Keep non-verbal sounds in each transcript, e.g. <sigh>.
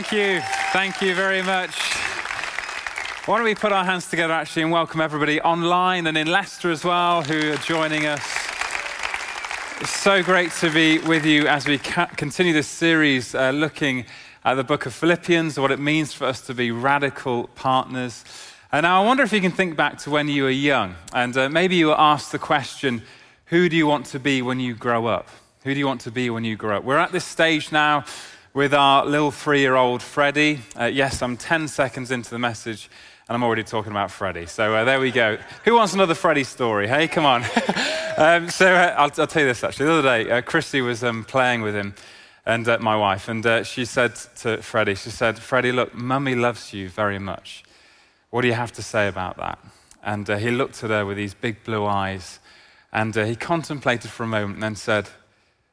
Thank you. Thank you very much. Why don't we put our hands together actually and welcome everybody online and in Leicester as well who are joining us. It's so great to be with you as we continue this series uh, looking at the book of Philippians, what it means for us to be radical partners. And now I wonder if you can think back to when you were young and uh, maybe you were asked the question, who do you want to be when you grow up? Who do you want to be when you grow up? We're at this stage now with our little three year old Freddie. Uh, yes, I'm 10 seconds into the message and I'm already talking about Freddie. So uh, there we go. Who wants another Freddie story? Hey, come on. <laughs> um, so uh, I'll, I'll, tell you this actually. The other day, uh, Christy was um, playing with him and uh, my wife, and uh, she said to Freddie, she said, Freddie, look, mummy loves you very much. What do you have to say about that? And he looked at her with these big blue eyes and he contemplated for a moment and then said,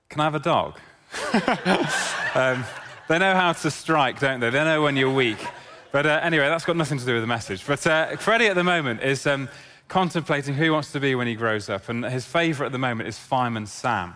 Can I have a dog? <laughs> um, they know how to strike, don't they? They know when you're weak. But uh, anyway, that's got nothing to do with the message. But uh, Freddie at the moment is um, contemplating who he wants to be when he grows up. And his favourite at the moment is Fireman Sam.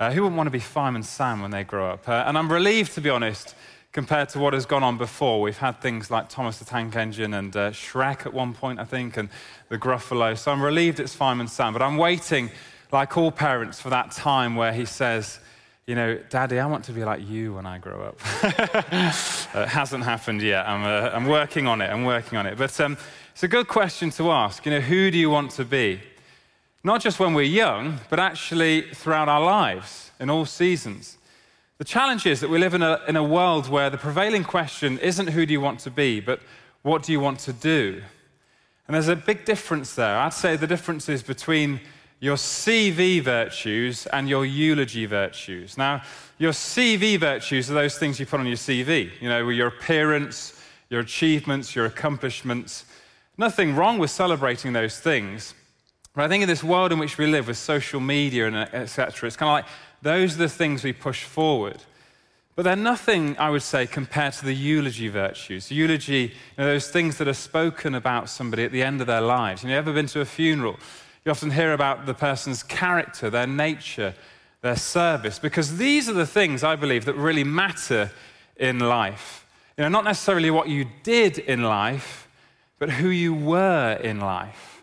Uh, who wouldn't want to be Fireman Sam when they grow up? Uh, and I'm relieved, to be honest, compared to what has gone on before. We've had things like Thomas the Tank Engine and uh, Shrek at one point, I think, and the Gruffalo. So I'm relieved it's Fireman Sam. But I'm waiting, like all parents, for that time where he says, you know, Daddy, I want to be like you when I grow up. <laughs> it hasn't happened yet. I'm, uh, I'm working on it. I'm working on it. But um, it's a good question to ask. You know, who do you want to be? Not just when we're young, but actually throughout our lives, in all seasons. The challenge is that we live in a, in a world where the prevailing question isn't who do you want to be, but what do you want to do? And there's a big difference there. I'd say the difference is between your CV virtues and your eulogy virtues. Now, your CV virtues are those things you put on your CV, you know, your appearance, your achievements, your accomplishments. Nothing wrong with celebrating those things. But I think in this world in which we live with social media and etc., it's kind of like those are the things we push forward. But they're nothing, I would say, compared to the eulogy virtues. Eulogy, you know, those things that are spoken about somebody at the end of their lives. You, ever been to a funeral? You often hear about the person's character, their nature, their service, because these are the things I believe that really matter in life. You know, not necessarily what you did in life, but who you were in life.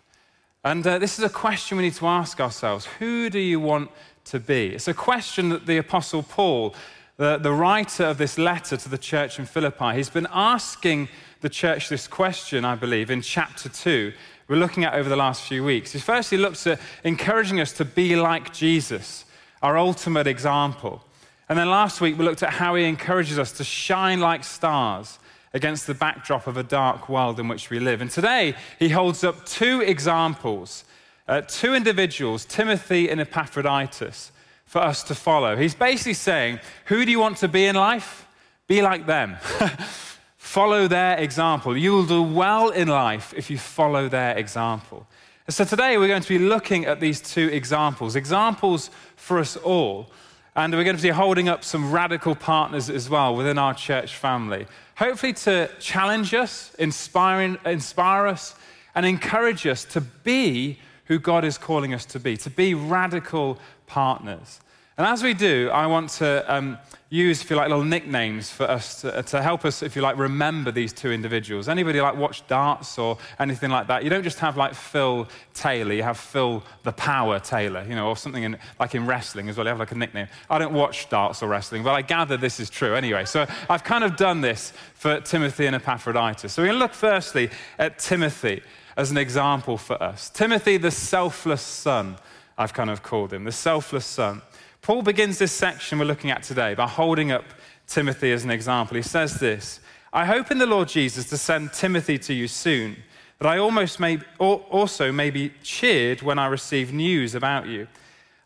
And uh, this is a question we need to ask ourselves Who do you want to be? It's a question that the Apostle Paul, the, the writer of this letter to the church in Philippi, he's been asking the church this question, I believe, in chapter 2 we're looking at over the last few weeks. He firstly looks at encouraging us to be like Jesus, our ultimate example. And then last week, we looked at how he encourages us to shine like stars against the backdrop of a dark world in which we live. And today, he holds up two examples, uh, two individuals, Timothy and Epaphroditus, for us to follow. He's basically saying, Who do you want to be in life? Be like them. <laughs> Follow their example. You will do well in life if you follow their example. So today we're going to be looking at these two examples, examples for us all. And we're going to be holding up some radical partners as well within our church family. Hopefully, to challenge us, inspire, inspire us, and encourage us to be who God is calling us to be, to be radical partners. And as we do, I want to um, use, if you like, little nicknames for us to, to, help us, if you like, remember these two individuals. Anybody like watch darts or anything like that? You don't just have like Phil Taylor, you have Phil the Power Taylor, you know, or something in, like in wrestling as well. You have like a nickname. I don't watch darts or wrestling, but I gather this is true anyway. So I've kind of done this for Timothy and Epaphroditus. So we're going to look firstly at Timothy as an example for us. Timothy, the selfless son, I've kind of called him, the selfless son. Paul begins this section we're looking at today by holding up Timothy as an example. He says this I hope in the Lord Jesus to send Timothy to you soon, that I almost may, also may be cheered when I receive news about you.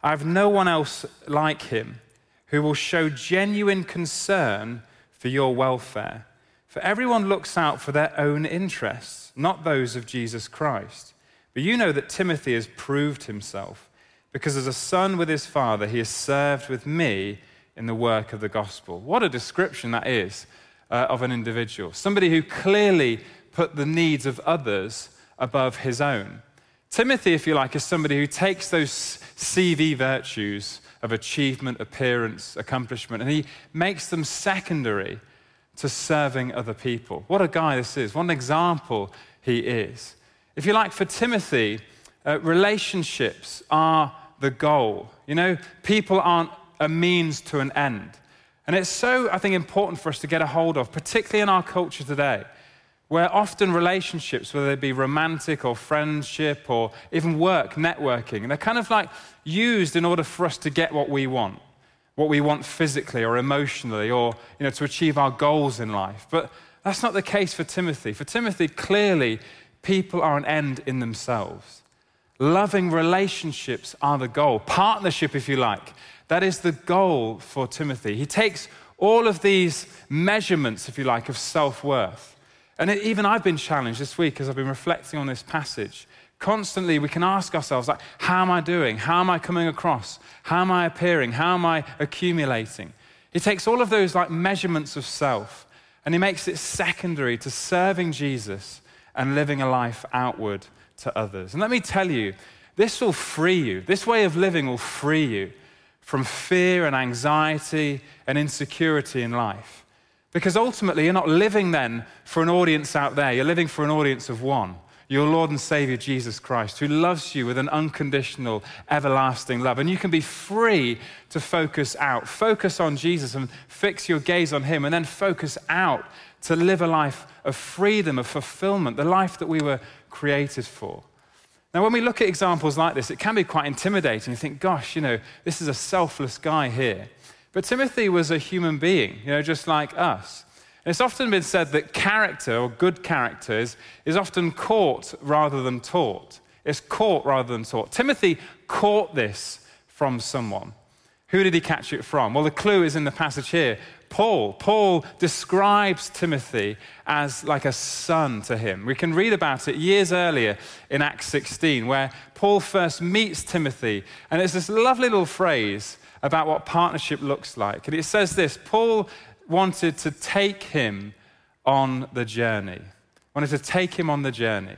I have no one else like him who will show genuine concern for your welfare. For everyone looks out for their own interests, not those of Jesus Christ. But you know that Timothy has proved himself because as a son with his father, he has served with me in the work of the gospel. What a description that is uh, of an individual. Somebody who clearly put the needs of others above his own. Timothy, if you like, is somebody who takes those CV virtues of achievement, appearance, accomplishment, and he makes them secondary to serving other people. What a guy this is. What an example he is. If you like, for Timothy, uh, relationships are the goal. You know, people aren't a means to an end. And it's so, I think, important for us to get a hold of, particularly in our culture today, where often relationships, whether they be romantic or friendship or even work, networking, they're kind of like used in order for us to get what we want, what we want physically or emotionally, or you know, to achieve our goals in life. But that's not the case for Timothy. For Timothy, clearly, people are an end in themselves. Loving relationships are the goal. Partnership, if you like, that is the goal for Timothy. He takes all of these measurements, if you like, of self worth. And it, even I've been challenged this week as I've been reflecting on this passage. Constantly, we can ask ourselves, like, how am I doing? How am I coming across? How am I appearing? How am I accumulating? He takes all of those like measurements of self and he makes it secondary to serving Jesus and living a life outward to others. And let me tell you, this will free you. This way of living will free you from fear and anxiety and insecurity in life. Because ultimately, you're not living then for an audience out there, you're living for an audience of one your Lord and Savior Jesus Christ, who loves you with an unconditional, everlasting love. And you can be free to focus out. Focus on Jesus and fix your gaze on Him, and then focus out to live a life of freedom, of fulfillment, the life that we were created for. Now, when we look at examples like this, it can be quite intimidating. You think, gosh, you know, this is a selfless guy here. But Timothy was a human being, you know, just like us. And it's often been said that character, or good character, is, is often caught rather than taught. It's caught rather than taught. Timothy caught this from someone. Who did he catch it from? Well, the clue is in the passage here. Paul. Paul describes Timothy as like a son to him. We can read about it years earlier in Acts 16, where Paul first meets Timothy. And it's this lovely little phrase about what partnership looks like. And it says this Paul wanted to take him on the journey, wanted to take him on the journey.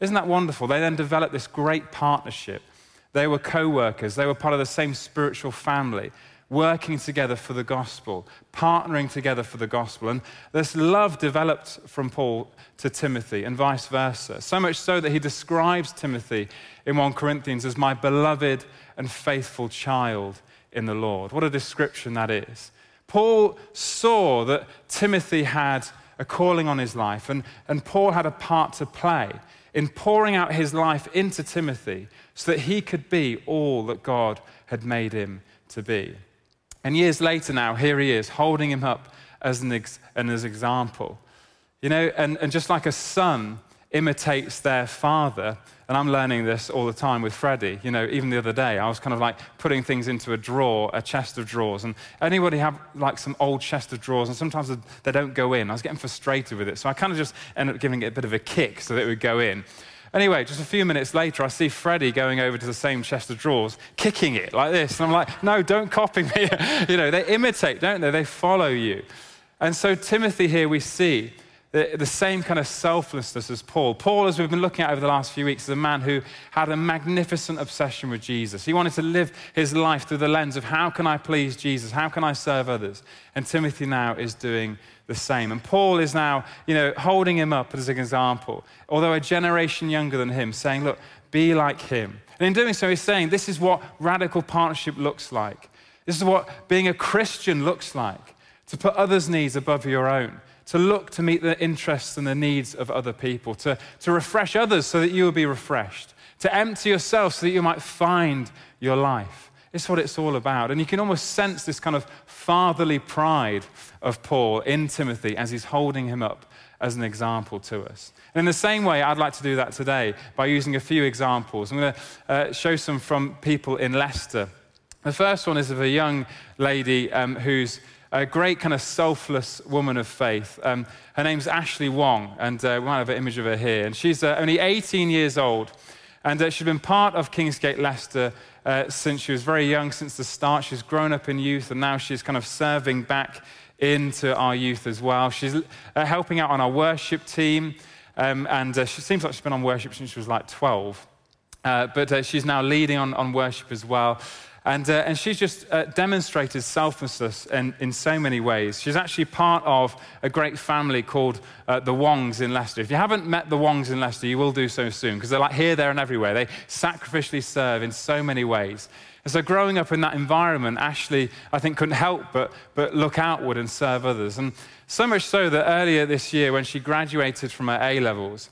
Isn't that wonderful? They then developed this great partnership. They were co workers, they were part of the same spiritual family working together for the gospel, partnering together for the gospel. And this love developed from Paul to Timothy and vice versa. So much so that he describes Timothy in 1 Corinthians as my beloved and faithful child in the Lord. What a description that is. Paul saw that Timothy had a calling on his life, and, and Paul had a part to play in pouring out his life into Timothy so that he could be all that God had made him to be. And years later now, here he is, holding him up as an, ex- as example. You know, and, and just like a son imitates their father, and I'm learning this all the time with Freddie. You know, even the other day, I was kind of like putting things into a drawer, a chest of drawers. And anybody have like some old chest of drawers, and sometimes they don't go in. I was getting frustrated with it. So I kind of just ended up giving it a bit of a kick so that it would go in. Anyway, just a few minutes later, I see Freddie going over to the same chest of drawers, kicking it like this. And I'm like, no, don't copy me. <laughs> you know, they imitate, don't they? They follow you. And so, Timothy here we see the, the, same kind of selflessness as Paul. Paul, as we've been looking at over the last few weeks, is a man who had a magnificent obsession with Jesus. He wanted to live his life through the lens of how can I please Jesus? How can I serve others? And Timothy now is doing the same. And Paul is now, you know, holding him up as an example, although a generation younger than him, saying, look, be like him. And in doing so, he's saying, this is what radical partnership looks like. This is what being a Christian looks like to put others' needs above your own, to look to meet the interests and the needs of other people, to, to refresh others so that you will be refreshed, to empty yourself so that you might find your life. It's what it's all about. And you can almost sense this kind of fatherly pride of Paul in Timothy as he's holding him up as an example to us. And in the same way, I'd like to do that today by using a few examples. I'm going to uh, show some from people in Leicester. The first one is of a young lady um, who's a great kind of selfless woman of faith. Um, her name's Ashley Wong, and uh, we might have an image of her here. And she's uh, only 18 years old, and uh, she's been part of Kingsgate Leicester uh, since she was very young, since the start. She's grown up in youth, and now she's kind of serving back into our youth as well. She's uh, helping out on our worship team, um, and uh, she seems like she's been on worship since she was like 12. but she's now leading on, on worship as well. And, uh, and she's just uh, demonstrated selflessness in, in so many ways. She's actually part of a great family called uh, the Wongs in Leicester. If you haven't met the Wongs in Leicester, you will do so soon because they're like here, there, and everywhere. They sacrificially serve in so many ways. And so, growing up in that environment, Ashley, I think, couldn't help but, but look outward and serve others. And so much so that earlier this year, when she graduated from her A levels,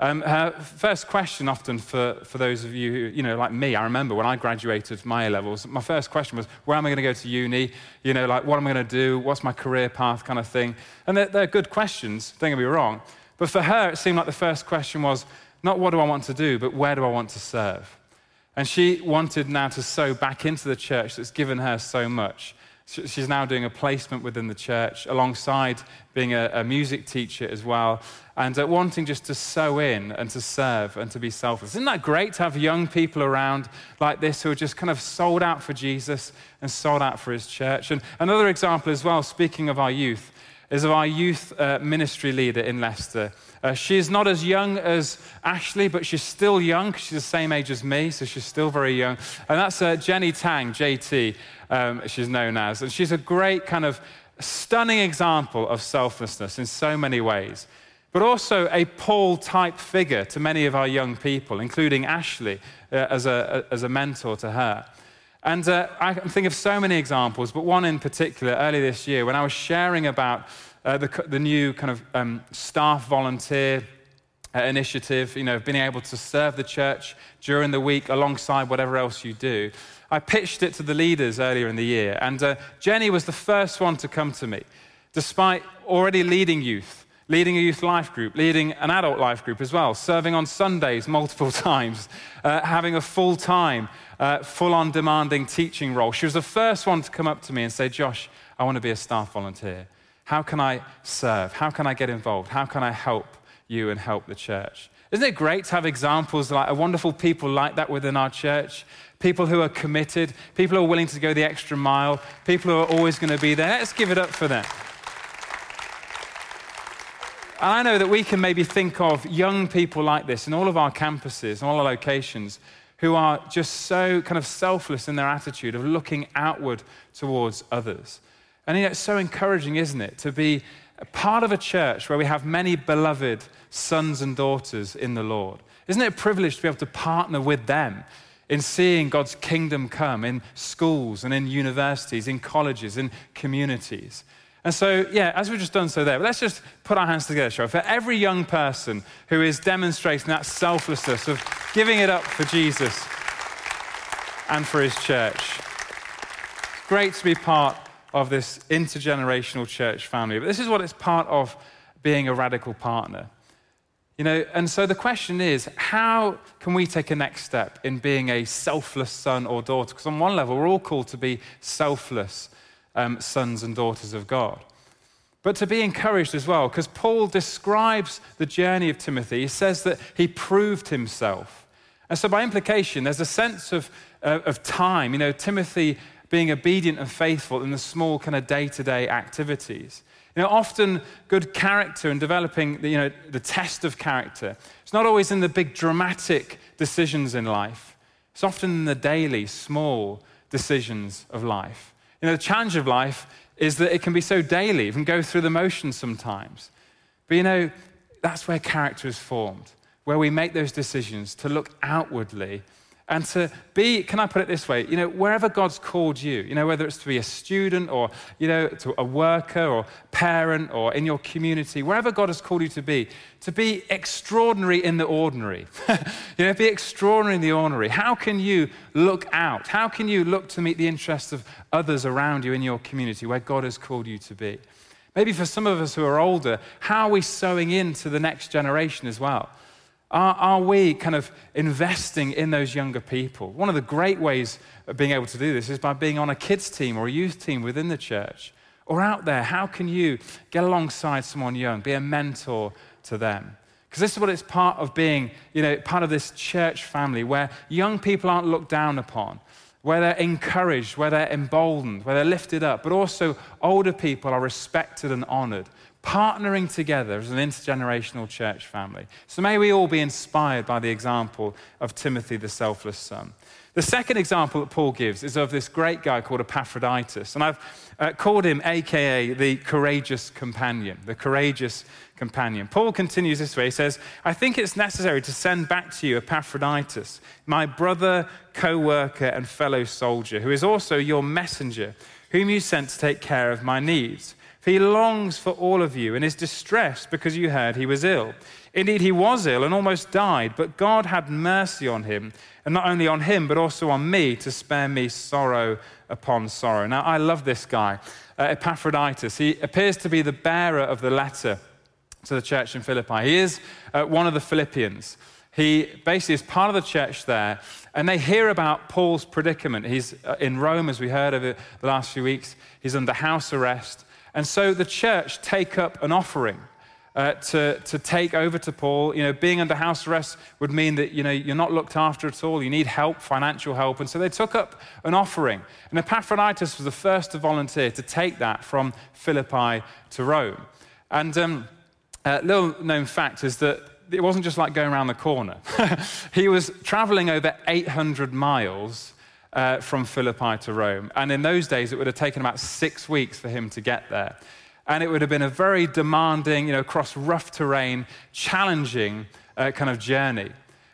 um, her first question, often for, for those of you who, you know, like me, I remember when I graduated my A levels, my first question was, where am I going to go to uni? You know, like, what am I going to do? What's my career path kind of thing? And they're, they're good questions, don't get me wrong. But for her, it seemed like the first question was, not what do I want to do, but where do I want to serve? And she wanted now to sow back into the church that's given her so much. She's now doing a placement within the church alongside being a, a music teacher as well, and uh, wanting just to sow in and to serve and to be selfless. Isn't that great to have young people around like this who are just kind of sold out for Jesus and sold out for his church? And another example as well, speaking of our youth, is of our youth uh, ministry leader in Leicester. Uh, she's not as young as Ashley, but she's still young. She's the same age as me, so she's still very young. And that's uh, Jenny Tang, JT, um, she's known as. And she's a great kind of stunning example of selflessness in so many ways, but also a Paul type figure to many of our young people, including Ashley uh, as, a, as a mentor to her. And uh, I can think of so many examples, but one in particular early this year when I was sharing about uh, the, the, new kind of um, staff volunteer initiative, you know, being able to serve the church during the week alongside whatever else you do. I pitched it to the leaders earlier in the year, and uh, Jenny was the first one to come to me, despite already leading youth, leading a youth life group, leading an adult life group as well, serving on Sundays multiple <laughs> times, uh, having a full time, uh, full on demanding teaching role. She was the first one to come up to me and say, Josh, I want to be a staff volunteer. How can I serve? How can I get involved? How can I help you and help the church? Isn't it great to have examples like a wonderful people like that within our church? People who are committed, people who are willing to go the extra mile, people who are always going to be there. Let's give it up for them. And I know that we can maybe think of young people like this in all of our campuses, in all our locations, who are just so kind of selfless in their attitude of looking outward towards others. And know, it's so encouraging, isn't it, to be part of a church where we have many beloved sons and daughters in the Lord. Isn't it a privilege to be able to partner with them in seeing God's kingdom come in schools and in universities, in colleges, in communities? And so, yeah, as we've just done so there, let's just put our hands together, shall we? For every young person who is demonstrating that selflessness of giving it up for Jesus and for his church. Great to be part of this intergenerational church family. But this is what it's part of being a radical partner. You know, and so the question is, how can we take a next step in being a selfless son or daughter? Because on one level, we're all called to be selfless um, sons and daughters of God. But to be encouraged as well, because Paul describes the journey of Timothy. He says that he proved himself. And so, by implication, there's a sense of, uh, of time. You know, Timothy being obedient and faithful in the small kind of day-to-day activities. You know, often good character and developing the, you know, the test of character, it's not always in the big dramatic decisions in life. It's often in the daily, small decisions of life. You know, the challenge of life is that it can be so daily, can go through the motions sometimes. But you know, that's where character is formed, where we make those decisions to look outwardly and to be, can I put it this way, you know, wherever God's called you, you know, whether it's to be a student or, you know, to a worker or parent or in your community, wherever God has called you to be, to be extraordinary in the ordinary. <laughs> you know, be extraordinary in the ordinary. How can you look out? How can you look to meet the interests of others around you in your community where God has called you to be? Maybe for some of us who are older, how are we sowing into the next generation as well? Are, are, we kind of investing in those younger people? One of the great ways of being able to do this is by being on a kids' team or a youth team within the church or out there. How can you get alongside someone young, be a mentor to them? Because this is what it's part of being, you know, part of this church family where young people aren't looked down upon, where they're encouraged, where they're emboldened, where they're lifted up, but also older people are respected and honored partnering together as an intergenerational church family. So may we all be inspired by the example of Timothy, the selfless son. The second example that Paul gives is of this great guy called Epaphroditus. And I've uh, called him, AKA, the courageous companion. The courageous companion. Paul continues this way. He says, I think it's necessary to send back to you Epaphroditus, my brother, co worker, and fellow soldier, who is also your messenger, whom you sent to take care of my needs. He longs for all of you and is distressed because you heard he was ill. Indeed, he was ill and almost died, but God had mercy on him, and not only on him, but also on me, to spare me sorrow upon sorrow. Now, I love this guy, uh, Epaphroditus. He appears to be the bearer of the letter to the church in Philippi. He is uh, one of the Philippians. He basically is part of the church there, and they hear about Paul's predicament. He's uh, in Rome, as we heard over the last few weeks. He's under house arrest. And so the church take up an offering uh, to, to take over to Paul. You know, being under house arrest would mean that, you know, you're not looked after at all. You need help, financial help. And so they took up an offering. And Epaphroditus was the first to volunteer to take that from Philippi to Rome. And um, a little known fact is that it wasn't just like going around the corner. <laughs> he was traveling over 800 miles uh, from Philippi to Rome. And in those days, it would have taken about six weeks for him to get there. And it would have been a very demanding, you know, across rough terrain, challenging uh, kind of journey.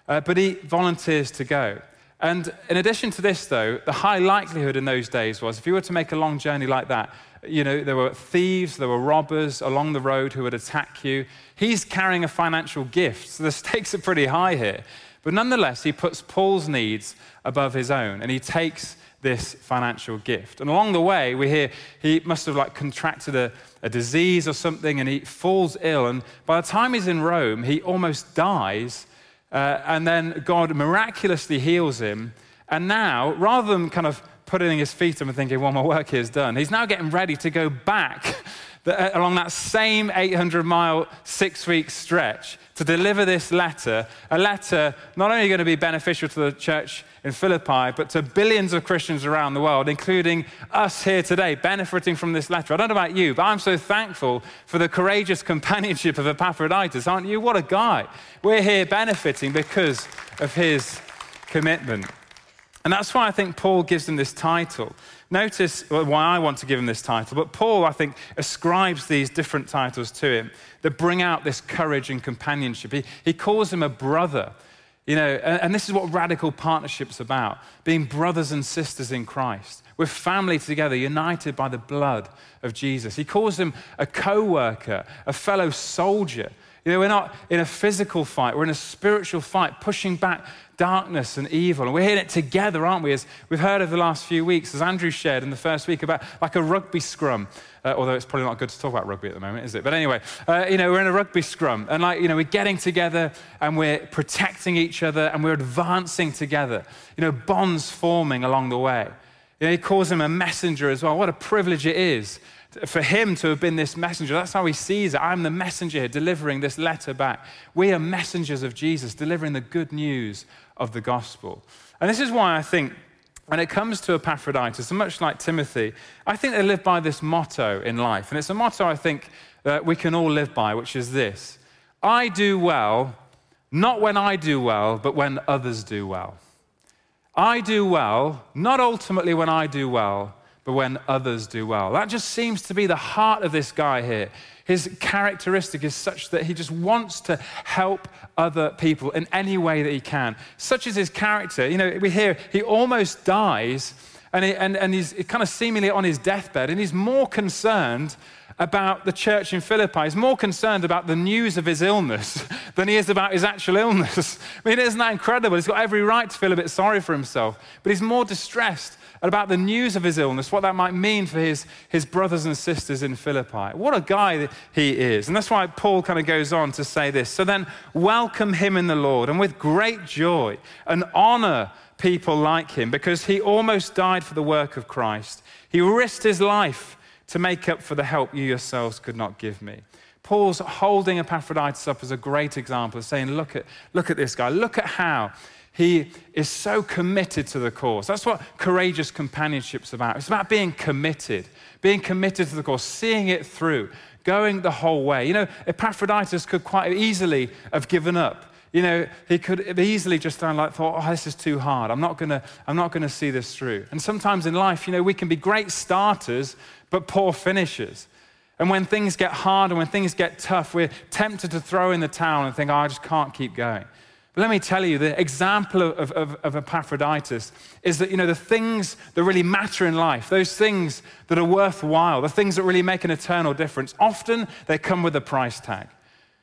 Uh, but he volunteers to go. And in addition to this, though, the high likelihood in those days was if you were to make a long journey like that, you know, there were thieves, there were robbers along the road who would attack you. He's carrying a financial gift, so the stakes are pretty high here. But nonetheless, he puts Paul's needs above his own and he takes this financial gift. And along the way, we hear he must have like contracted a, a disease or something and he falls ill. And by the time he's in Rome, he almost dies. Uh, and then God miraculously heals him. And now, rather than kind of putting his feet up and thinking, well, my work here is done, he's now getting ready to go back uh, along that same 800 mile, six week stretch to deliver this letter, a letter not only going to be beneficial to the church in Philippi, but to billions of Christians around the world, including us here today, benefiting from this letter. I don't know about you, but I'm so thankful for the courageous <laughs> companionship of Epaphroditus, aren't you? What a guy. We're here benefiting because of his commitment. And that's why I think Paul gives them this title. Notice why I want to give him this title, but Paul, I think, ascribes these different titles to him that bring out this courage and companionship. He, he calls him a brother, you know, and, and this is what radical partnership's about being brothers and sisters in Christ. We're family together, united by the blood of Jesus. He calls him a co worker, a fellow soldier. You know, we're not in a physical fight, we're in a spiritual fight, pushing back darkness and evil. And we're in it together, aren't we? As we've heard over the last few weeks, as Andrew shared in the first week about like a rugby scrum. Uh, although it's probably not good to talk about rugby at the moment, is it? But anyway, uh, you know, we're in a rugby scrum and like, you know, we're getting together and we're protecting each other and we're advancing together. You know, bonds forming along the way. You know, he calls him a messenger as well. What a privilege it is for him to have been this messenger. That's how he sees it. I'm the messenger here, delivering this letter back. We are messengers of Jesus, delivering the good news of the gospel. And this is why I think when it comes to Epaphroditus, much like Timothy, I think they live by this motto in life. And it's a motto I think that we can all live by, which is this I do well, not when I do well, but when others do well. I do well, not ultimately when I do well, but when others do well. That just seems to be the heart of this guy here. His characteristic is such that he just wants to help other people in any way that he can. Such is his character. You know, we hear he almost dies and, he, and, and he's kind of seemingly on his deathbed, and he's more concerned about the church in Philippi. He's more concerned about the news of his illness <laughs> than he is about his actual illness. <laughs> I mean, isn't that incredible? He's got every right to feel a bit sorry for himself, but he's more distressed about the news of his illness, what that might mean for his, his brothers and sisters in Philippi. What a guy he is. And that's why Paul kind of goes on to say this. So then, welcome him in the Lord and with great joy and honor people like him because he almost died for the work of Christ. He risked his life to make up for the help you yourselves could not give me. Paul's holding Epaphroditus up as a great example of saying, look at, look at this guy. Look at how He is so committed to the cause. That's what courageous companionship's about. It's about being committed, being committed to the cause, seeing it through, going the whole way. You know, Epaphroditus could quite easily have given up. You know, he could have easily just done like thought, oh, this is too hard. I'm not gonna, I'm not gonna see this through. And sometimes in life, you know, we can be great starters, but poor finishers. And when things get hard and when things get tough, we're tempted to throw in the towel and think, oh, I just can't keep going. But let me tell you, the example of, of, of, Epaphroditus is that, you know, the things that really matter in life, those things that are worthwhile, the things that really make an eternal difference, often they come with a price tag.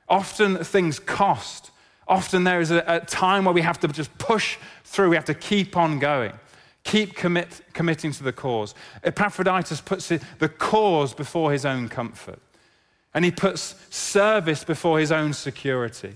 Often things cost. Often there is a, a time where we have to just push through, we have to keep on going. Keep commit, committing to the cause. Epaphroditus puts the cause before his own comfort, and he puts service before his own security.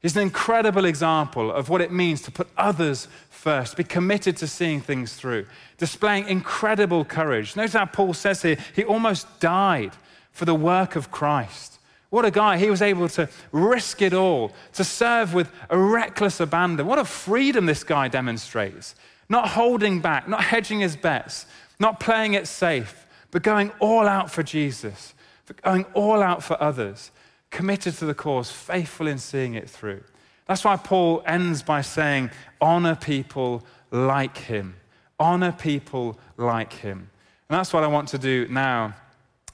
He's an incredible example of what it means to put others first, be committed to seeing things through, displaying incredible courage. Notice how Paul says here, he almost died for the work of Christ. What a guy. He was able to risk it all, to serve with a reckless abandon. What a freedom this guy demonstrates. Not holding back, not hedging his bets, not playing it safe, but going all out for Jesus, going all out for others committed to the cause, faithful in seeing it through. That's why Paul ends by saying, honor people like him. Honor people like him. And that's what I want to do now.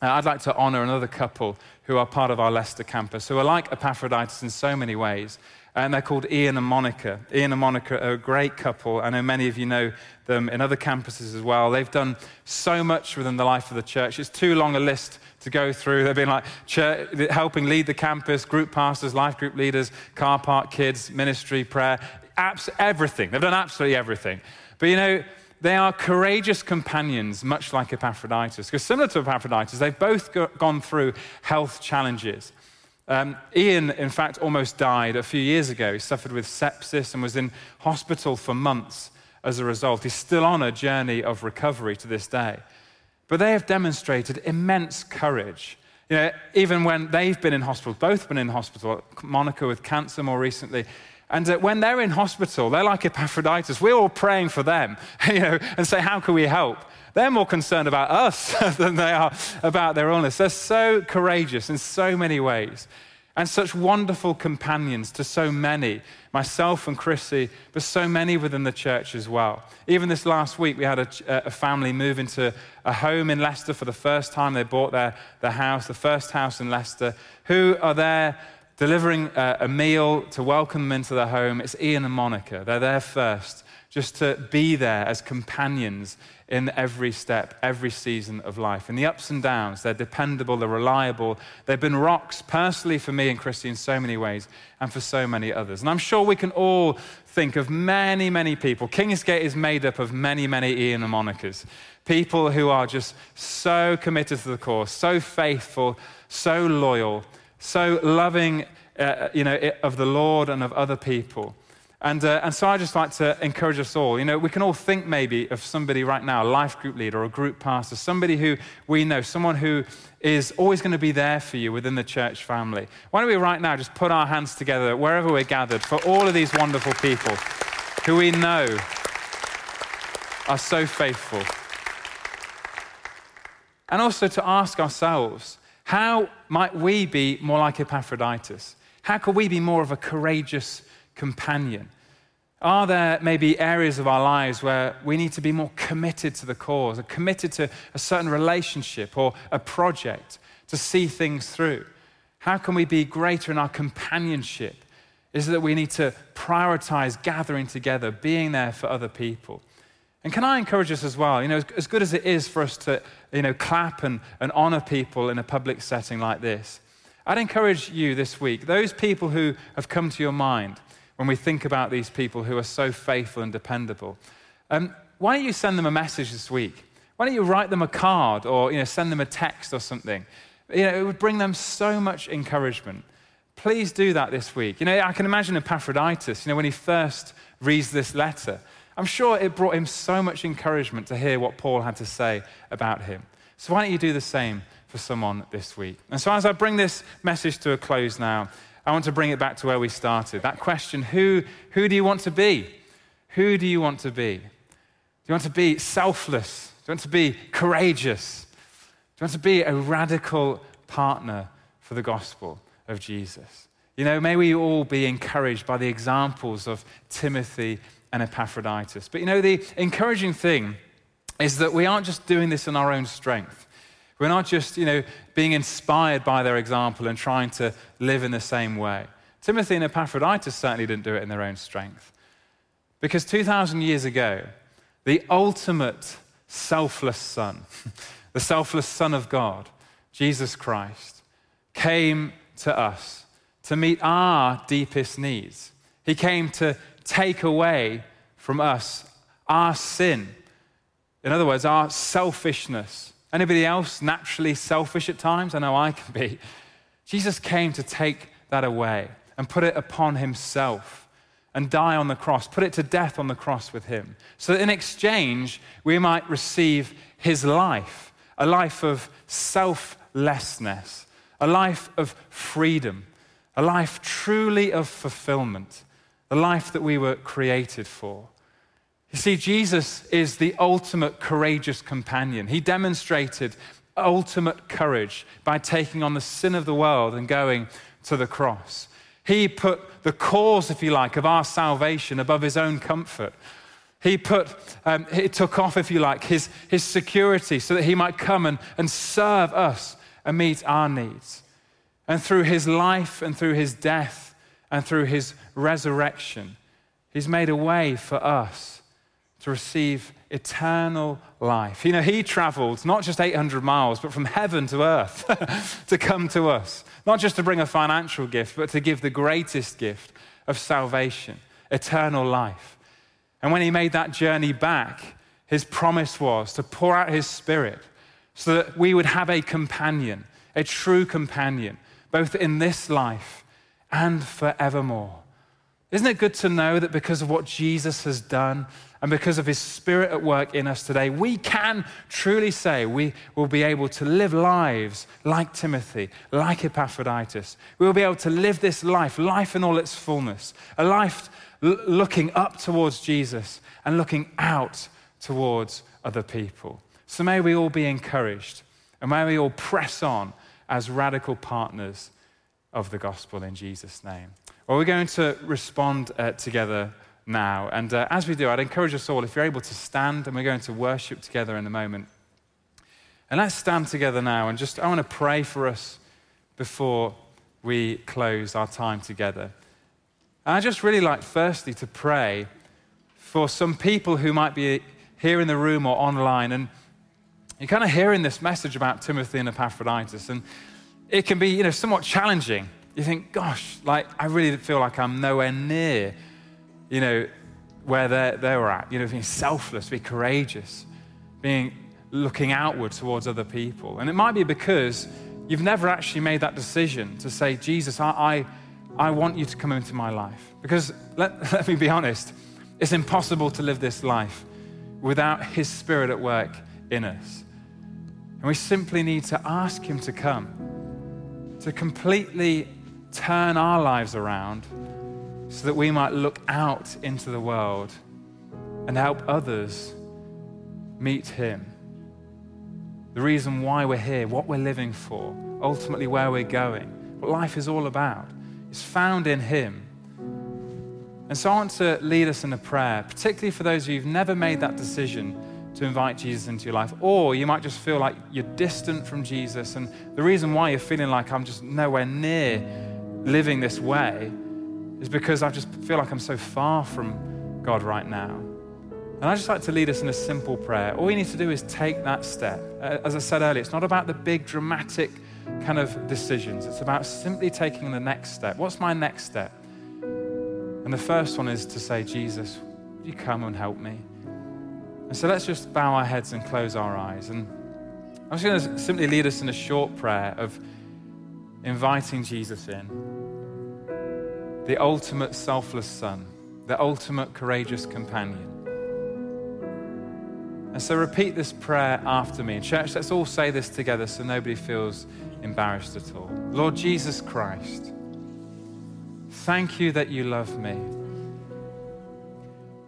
Uh, I'd like to honor another couple who are part of our Leicester campus, who are like Epaphroditus in so many ways. And they're called Ian and Monica. Ian and Monica are a great couple. I know many of you know them in other campuses as well. They've done so much within the life of the church. It's too long a list to go through. They've been like church, helping lead the campus, group pastors, life group leaders, car park kids, ministry, prayer, abs- everything. They've done absolutely everything. But you know, they are courageous companions, much like Epaphroditus. Because similar to Epaphroditus, they've both go- gone through health challenges. Um, Ian, in fact, almost died a few years ago. He suffered with sepsis and was in hospital for months as a result. He's still on a journey of recovery to this day. But they have demonstrated immense courage. You know, even when they've been in hospital, both been in hospital, Monica with cancer more recently. And uh, when they're in hospital, they're like Epaphroditus. We're all praying for them, <laughs> you know, and say, how can we help? They're more concerned about us <laughs> than they are about their illness. They're so courageous in so many ways and such wonderful companions to so many, myself and Chrissy, but so many within the church as well. Even this last week, we had a, uh, a, family move into a home in Leicester for the first time. They bought their, their house, the first house in Leicester, who are there delivering a, a meal to welcome them into their home. It's Ian and Monica. They're there first, just to be there as companions in every step, every season of life. In the ups and downs, they're dependable, they're reliable. They've been rocks personally for me and Christy in so many ways and for so many others. And I'm sure we can all think of many, many people. Kingsgate is made up of many, many Ian and Monicas. People who are just so committed to the cause, so faithful, so loyal, so loving uh, you know, of the Lord and of other people. And, uh, and so I just like to encourage us all. You know, we can all think maybe of somebody right now, a life group leader or a group pastor, somebody who we know, someone who is always going to be there for you within the church family. Why don't we right now just put our hands together wherever we're gathered for all of these wonderful people who we know are so faithful. And also to ask ourselves, how might we be more like Epaphroditus? How could we be more of a courageous companion? Are there maybe areas of our lives where we need to be more committed to the cause, or committed to a certain relationship or a project to see things through? How can we be greater in our companionship? Is it that we need to prioritize gathering together, being there for other people? And can I encourage us as well? You know, as, good as it is for us to, you know, clap and, and honor people in a public setting like this, I'd encourage you this week, those people who have come to your mind, when we think about these people who are so faithful and dependable. Um, why don't you send them a message this week? Why don't you write them a card or you know, send them a text or something? You know, it would bring them so much encouragement. Please do that this week. You know, I can imagine Epaphroditus, you know, when he first reads this letter, I'm sure it brought him so much encouragement to hear what Paul had to say about him. So why don't you do the same for someone this week? And so as I bring this message to a close now, I want to bring it back to where we started. That question who, who do you want to be? Who do you want to be? Do you want to be selfless? Do you want to be courageous? Do you want to be a radical partner for the gospel of Jesus? You know, may we all be encouraged by the examples of Timothy and Epaphroditus. But you know, the encouraging thing is that we aren't just doing this in our own strength. We're not just, you know, being inspired by their example and trying to live in the same way. Timothy and Epaphroditus certainly didn't do it in their own strength. Because 2,000 years ago, the ultimate selfless Son, <laughs> the selfless Son of God, Jesus Christ, came to us to meet our deepest needs. He came to take away from us our sin. In other words, our selfishness. Anybody else naturally selfish at times? I know I can be. Jesus came to take that away and put it upon himself and die on the cross, put it to death on the cross with him. So that in exchange, we might receive his life, a life of selflessness, a life of freedom, a life truly of fulfillment, the life that we were created for. You see, Jesus is the ultimate courageous companion. He demonstrated ultimate courage by taking on the sin of the world and going to the cross. He put the cause, if you like, of our salvation above his own comfort. He put, um, he took off, if you like, his, his security so that he might come and, and serve us and meet our needs. And through his life and through his death and through his resurrection, he's made a way for us to receive eternal life. You know, he traveled not just 800 miles, but from heaven to earth <laughs> to come to us. Not just to bring a financial gift, but to give the greatest gift of salvation, eternal life. And when he made that journey back, his promise was to pour out his spirit so that we would have a companion, a true companion, both in this life and forevermore. Isn't it good to know that because of what Jesus has done and because of his spirit at work in us today, we can truly say we will be able to live lives like Timothy, like Epaphroditus. We will be able to live this life, life in all its fullness, a life l- looking up towards Jesus and looking out towards other people. So may we all be encouraged and may we all press on as radical partners of the gospel in Jesus' name. Well, we're going to respond uh, together now. And uh, as we do, I'd encourage us all, if you're able to stand, and we're going to worship together in a moment. And let's stand together now. And just, I want to pray for us before we close our time together. And I just really like, firstly, to pray for some people who might be here in the room or online. And you're kind of hearing this message about Timothy and Epaphroditus. And it can be, you know, somewhat challenging you think, gosh, like, I really feel like I'm nowhere near, you know, where they they were at. You know, being selfless, being courageous, being looking outward towards other people. And it might be because you've never actually made that decision to say, Jesus, I, I, I want you to come into my life. Because let, <laughs> let me be honest, it's impossible to live this life without His Spirit at work in us. And we simply need to ask Him to come, to completely turn our lives around so that we might look out into the world and help others meet Him. The reason why we're here, what we're living for, ultimately where we're going, what life is all about, is found in Him. And so I want to lead us in a prayer, particularly for those of you who've never made that decision to invite Jesus into your life. Or you might just feel like you're distant from Jesus. And the reason why you're feeling like I'm just nowhere near living this way is because I just feel like I'm so far from God right now. And I just like to lead us in a simple prayer. All you need to do is take that step. Uh, as I said earlier, it's not about the big dramatic kind of decisions, it's about simply taking the next step. What's my next step? And the first one is to say, Jesus, would you come and help me? And so let's just bow our heads and close our eyes. And I'm just going to simply lead us in a short prayer of inviting Jesus in. The ultimate selfless son, the ultimate courageous companion. And so repeat this prayer after me. In church, let's all say this together so nobody feels embarrassed at all. Lord Jesus Christ, thank you that you love me.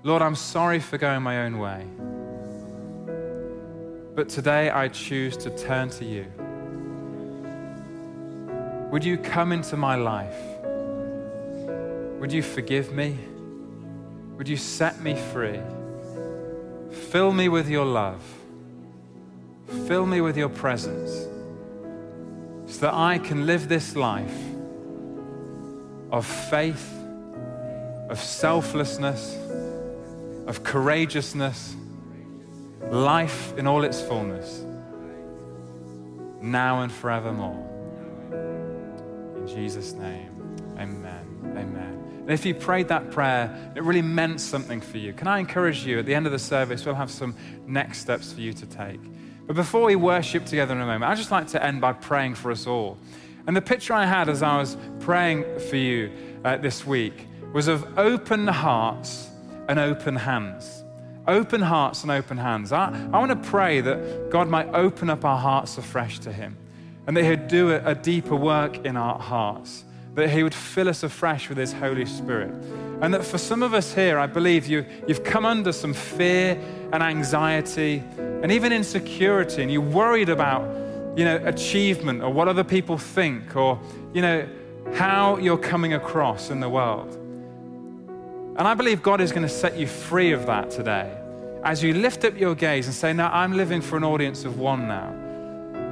Lord, I'm sorry for going my own way. But today I choose to turn to you. Would you come into my life? Would you forgive me? Would you set me free? Fill me with your love. Fill me with your presence so that I can live this life of faith, of selflessness, of courageousness, life in all its fullness, now and forevermore. In Jesus' name, amen. And if you prayed that prayer, it really meant something for you. Can I encourage you at the end of the service, we'll have some next steps for you to take. But before we worship together in a moment, I'd just like to end by praying for us all. And the picture I had as I was praying for you uh, this week was of open hearts and open hands. Open hearts and open hands. I, I want to pray that God might open up our hearts afresh to Him and that He'd do a, a deeper work in our hearts, that He would fill us afresh with His Holy Spirit. And that for some of us here, I believe you, you've come under some fear and anxiety and even insecurity, and you're worried about, you know, achievement or what other people think or, you know, how you're coming across in the world. And I believe God is going to set you free of that today as you lift up your gaze and say, Now I'm living for an audience of one now.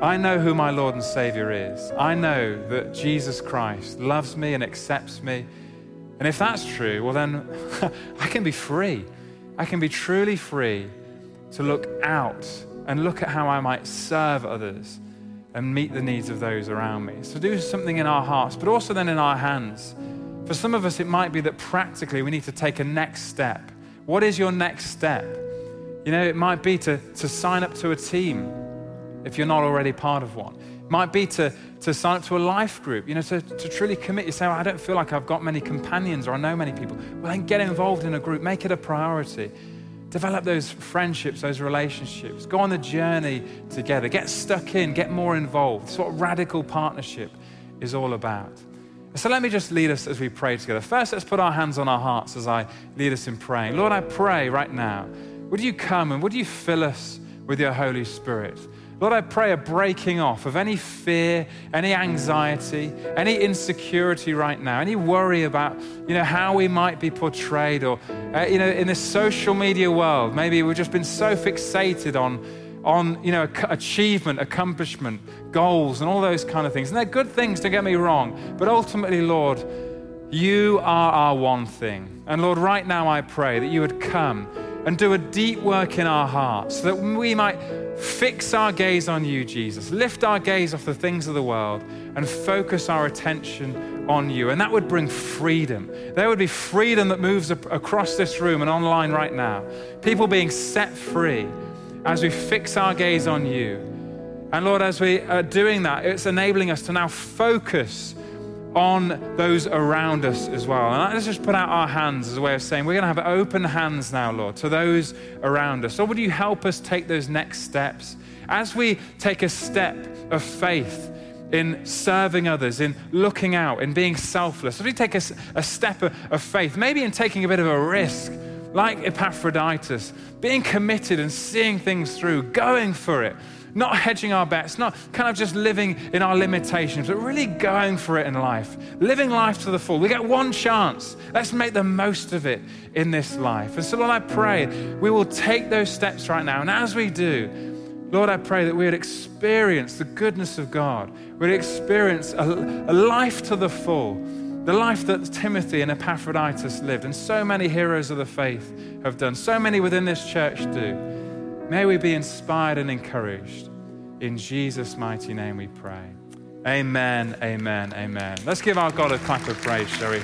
I know who my Lord and Savior is. I know that Jesus Christ loves me and accepts me. And if that's true, well, then <laughs> I can be free. I can be truly free to look out and look at how I might serve others and meet the needs of those around me. So do something in our hearts, but also then in our hands. For some of us, it might be that practically we need to take a next step. What is your next step? You know, it might be to, to sign up to a team if you're not already part of one. It might be to, to sign up to a life group, you know, to, to truly commit. You say, well, I don't feel like I've got many companions or I know many people. Well, then get involved in a group, make it a priority. Develop those friendships, those relationships. Go on the journey together. Get stuck in, get more involved. It's what radical partnership is all about. So let me just lead us as we pray together. First, let's put our hands on our hearts as I lead us in praying. Lord, I pray right now, would you come and would you fill us with your Holy Spirit? Lord, I pray a breaking off of any fear, any anxiety, any insecurity right now, any worry about, you know, how we might be portrayed or, uh, you know, in this social media world, maybe we've just been so fixated on, on, you know, achievement, accomplishment, goals, and all those kind of things. And they're good things, don't get me wrong. But ultimately, Lord, you are our one thing. And Lord, right now I pray that you would come and do a deep work in our hearts so that we might fix our gaze on you, Jesus, lift our gaze off the things of the world and focus our attention on you. And that would bring freedom. There would be freedom that moves across this room and online right now. People being set free as we fix our gaze on you. And Lord, as we are doing that, it's enabling us to now focus on those around us as well. And let's just put out our hands as a way of saying, we're going to have open hands now, Lord, to those around us. So, would you help us take those next steps? As we take a step of faith in serving others, in looking out, in being selfless, as we take a, a step of, of faith, maybe in taking a bit of a risk, like Epaphroditus, being committed and seeing things through, going for it not hedging our bets, not kind of just living in our limitations, but really going for it in life, living life to the full. We get one chance. Let's make the most of it in this life. And so, Lord, I pray we will take those steps right now. And as we do, Lord, I pray that we would experience the goodness of God. We'd experience a, a life to the full, the life that Timothy and Epaphroditus lived, and so many heroes of the faith have done, so many within this church do. May we be inspired and encouraged. In Jesus' mighty name we pray. Amen, amen, amen. Let's give our God a clap of praise, shall we?